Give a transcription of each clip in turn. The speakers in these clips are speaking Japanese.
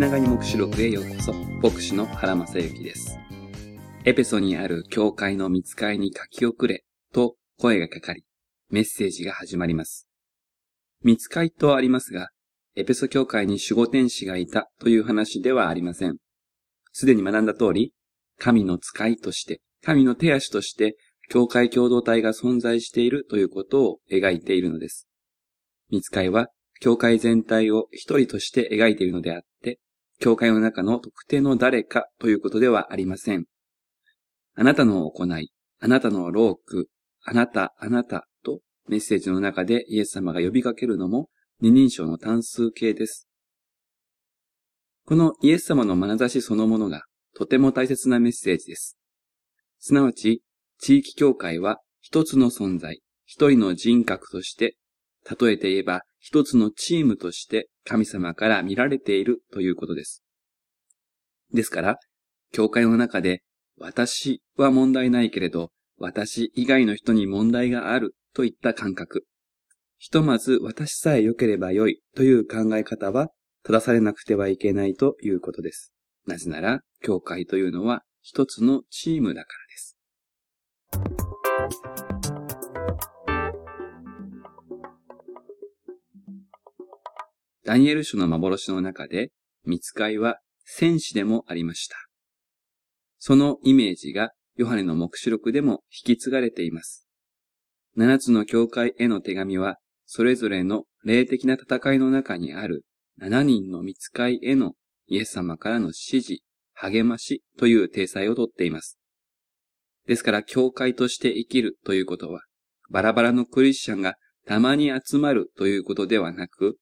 長に目視録へようこそ、牧師の原正幸です。エペソにある教会の見つかいに書き遅れと声がかかり、メッセージが始まります。見つかいとありますが、エペソ教会に守護天使がいたという話ではありません。すでに学んだ通り、神の使いとして、神の手足として、教会共同体が存在しているということを描いているのです。見つかいは、教会全体を一人として描いているのであって、教会の中の特定の誰かということではありません。あなたの行い、あなたのローク、あなた、あなたとメッセージの中でイエス様が呼びかけるのも二人称の単数形です。このイエス様の眼差しそのものがとても大切なメッセージです。すなわち、地域教会は一つの存在、一人の人格として、例えて言えば一つのチームとして神様から見られているということです。ですから、教会の中で私は問題ないけれど、私以外の人に問題があるといった感覚。ひとまず私さえ良ければ良いという考え方は正されなくてはいけないということです。なぜなら、教会というのは一つのチームだからです。ダニエル書の幻の中で、見つかいは戦士でもありました。そのイメージがヨハネの目視録でも引き継がれています。七つの教会への手紙は、それぞれの霊的な戦いの中にある七人の見つかいへのイエス様からの指示、励ましという体裁をとっています。ですから、教会として生きるということは、バラバラのクリスチャンがたまに集まるということではなく、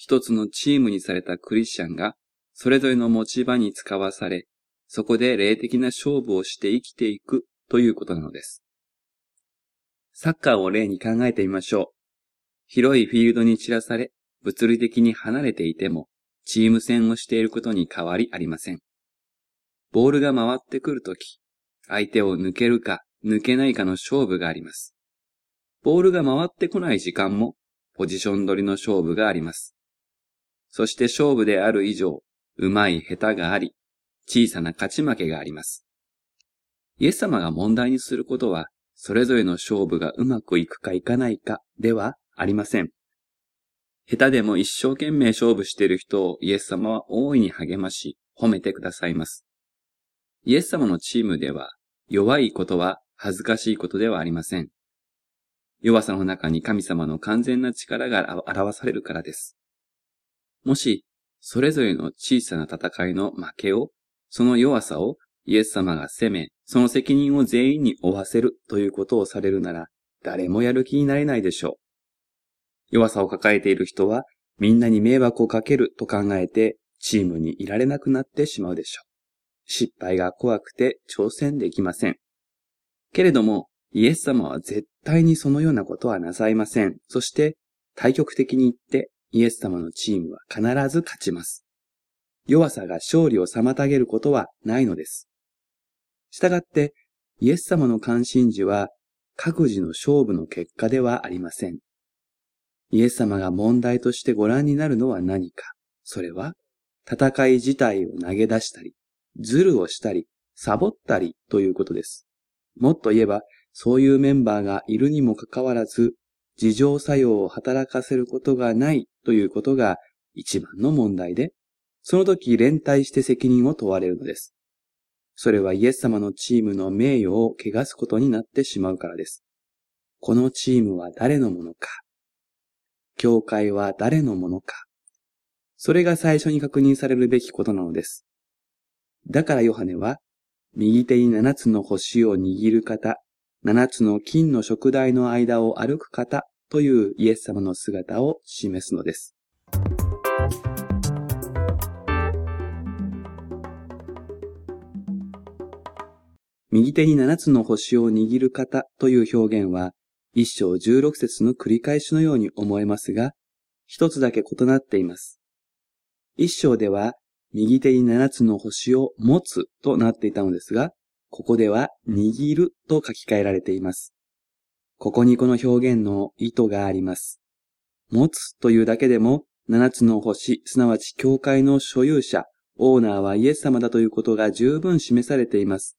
一つのチームにされたクリスチャンが、それぞれの持ち場に使わされ、そこで霊的な勝負をして生きていくということなのです。サッカーを例に考えてみましょう。広いフィールドに散らされ、物理的に離れていても、チーム戦をしていることに変わりありません。ボールが回ってくるとき、相手を抜けるか抜けないかの勝負があります。ボールが回ってこない時間も、ポジション取りの勝負があります。そして勝負である以上、上手い下手があり、小さな勝ち負けがあります。イエス様が問題にすることは、それぞれの勝負がうまくいくかいかないかではありません。下手でも一生懸命勝負している人をイエス様は大いに励まし、褒めてくださいます。イエス様のチームでは、弱いことは恥ずかしいことではありません。弱さの中に神様の完全な力が表されるからです。もし、それぞれの小さな戦いの負けを、その弱さをイエス様が責め、その責任を全員に負わせるということをされるなら、誰もやる気になれないでしょう。弱さを抱えている人は、みんなに迷惑をかけると考えて、チームにいられなくなってしまうでしょう。失敗が怖くて挑戦できません。けれども、イエス様は絶対にそのようなことはなさいません。そして、対極的に言って、イエス様のチームは必ず勝ちます。弱さが勝利を妨げることはないのです。したがって、イエス様の関心事は各自の勝負の結果ではありません。イエス様が問題としてご覧になるのは何か。それは、戦い自体を投げ出したり、ズルをしたり、サボったりということです。もっと言えば、そういうメンバーがいるにもかかわらず、自浄作用を働かせることがないということが一番の問題で、その時連帯して責任を問われるのです。それはイエス様のチームの名誉を汚すことになってしまうからです。このチームは誰のものか教会は誰のものかそれが最初に確認されるべきことなのです。だからヨハネは、右手に七つの星を握る方、七つの金の食台の間を歩く方というイエス様の姿を示すのです。右手に七つの星を握る方という表現は、一章十六節の繰り返しのように思えますが、一つだけ異なっています。一章では、右手に七つの星を持つとなっていたのですが、ここでは握ると書き換えられています。ここにこの表現の意図があります。持つというだけでも、七つの星、すなわち教会の所有者、オーナーはイエス様だということが十分示されています。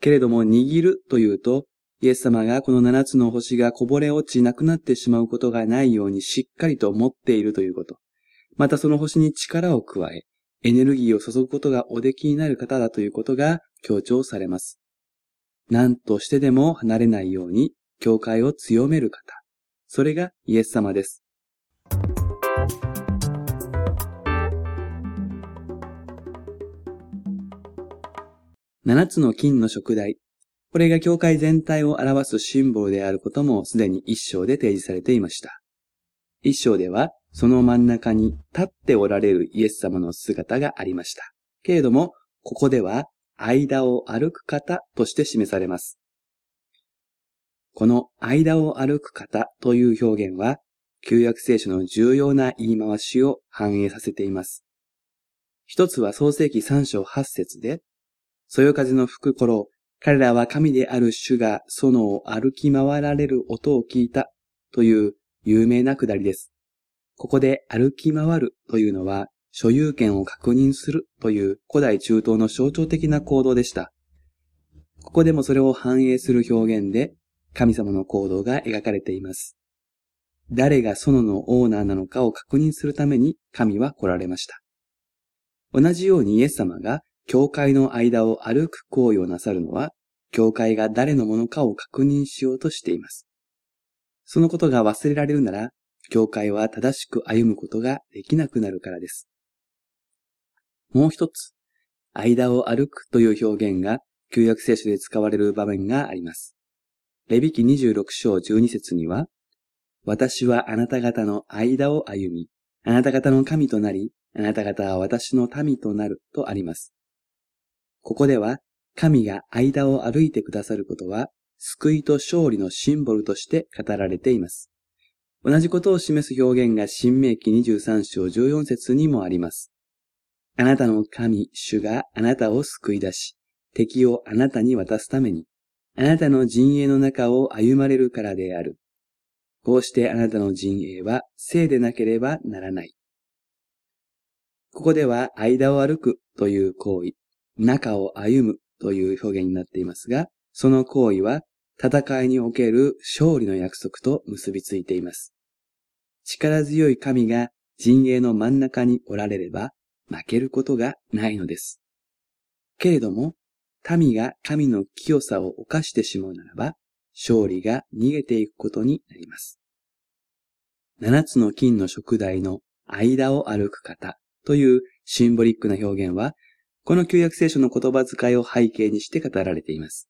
けれども握るというと、イエス様がこの七つの星がこぼれ落ちなくなってしまうことがないようにしっかりと持っているということ。またその星に力を加え、エネルギーを注ぐことがおできになる方だということが強調されます。何としてでも離れないように、教会を強める方。それがイエス様です。七つの金の食台。これが教会全体を表すシンボルであることもすでに一章で提示されていました。一章では、その真ん中に立っておられるイエス様の姿がありました。けれども、ここでは、間を歩く方として示されます。この間を歩く方という表現は、旧約聖書の重要な言い回しを反映させています。一つは創世記三章八節で、そよ風の吹く頃、彼らは神である主が園を歩き回られる音を聞いたという有名なくだりです。ここで歩き回るというのは所有権を確認するという古代中東の象徴的な行動でした。ここでもそれを反映する表現で神様の行動が描かれています。誰が園のオーナーなのかを確認するために神は来られました。同じようにイエス様が教会の間を歩く行為をなさるのは、教会が誰のものかを確認しようとしています。そのことが忘れられるなら、教会は正しく歩むことができなくなるからです。もう一つ、間を歩くという表現が旧約聖書で使われる場面があります。レビキ26章12節には、私はあなた方の間を歩み、あなた方の神となり、あなた方は私の民となるとあります。ここでは、神が間を歩いてくださることは、救いと勝利のシンボルとして語られています。同じことを示す表現が新明記23章14節にもあります。あなたの神、主があなたを救い出し、敵をあなたに渡すために、あなたの陣営の中を歩まれるからである。こうしてあなたの陣営は聖でなければならない。ここでは間を歩くという行為、中を歩むという表現になっていますが、その行為は戦いにおける勝利の約束と結びついています。力強い神が陣営の真ん中におられれば負けることがないのです。けれども、民が神の清さを犯してしまうならば、勝利が逃げていくことになります。七つの金の食台の間を歩く方というシンボリックな表現は、この旧約聖書の言葉遣いを背景にして語られています。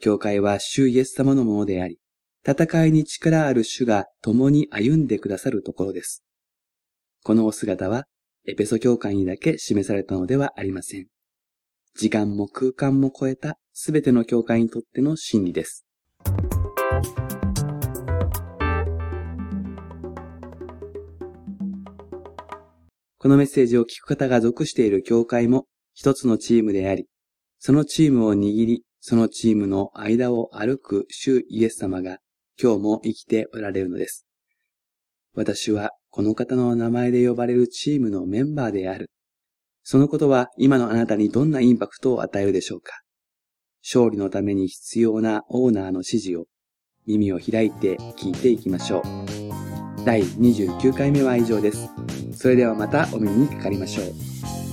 教会は主イエス様のものであり、戦いに力ある主が共に歩んでくださるところです。このお姿は、エペソ教会にだけ示されたのではありません。時間も空間も超えたすべての教会にとっての真理です。このメッセージを聞く方が属している教会も一つのチームであり、そのチームを握り、そのチームの間を歩く主イエス様が今日も生きておられるのです。私はこの方の名前で呼ばれるチームのメンバーである。そのことは今のあなたにどんなインパクトを与えるでしょうか勝利のために必要なオーナーの指示を耳を開いて聞いていきましょう。第29回目は以上です。それではまたお耳にかかりましょう。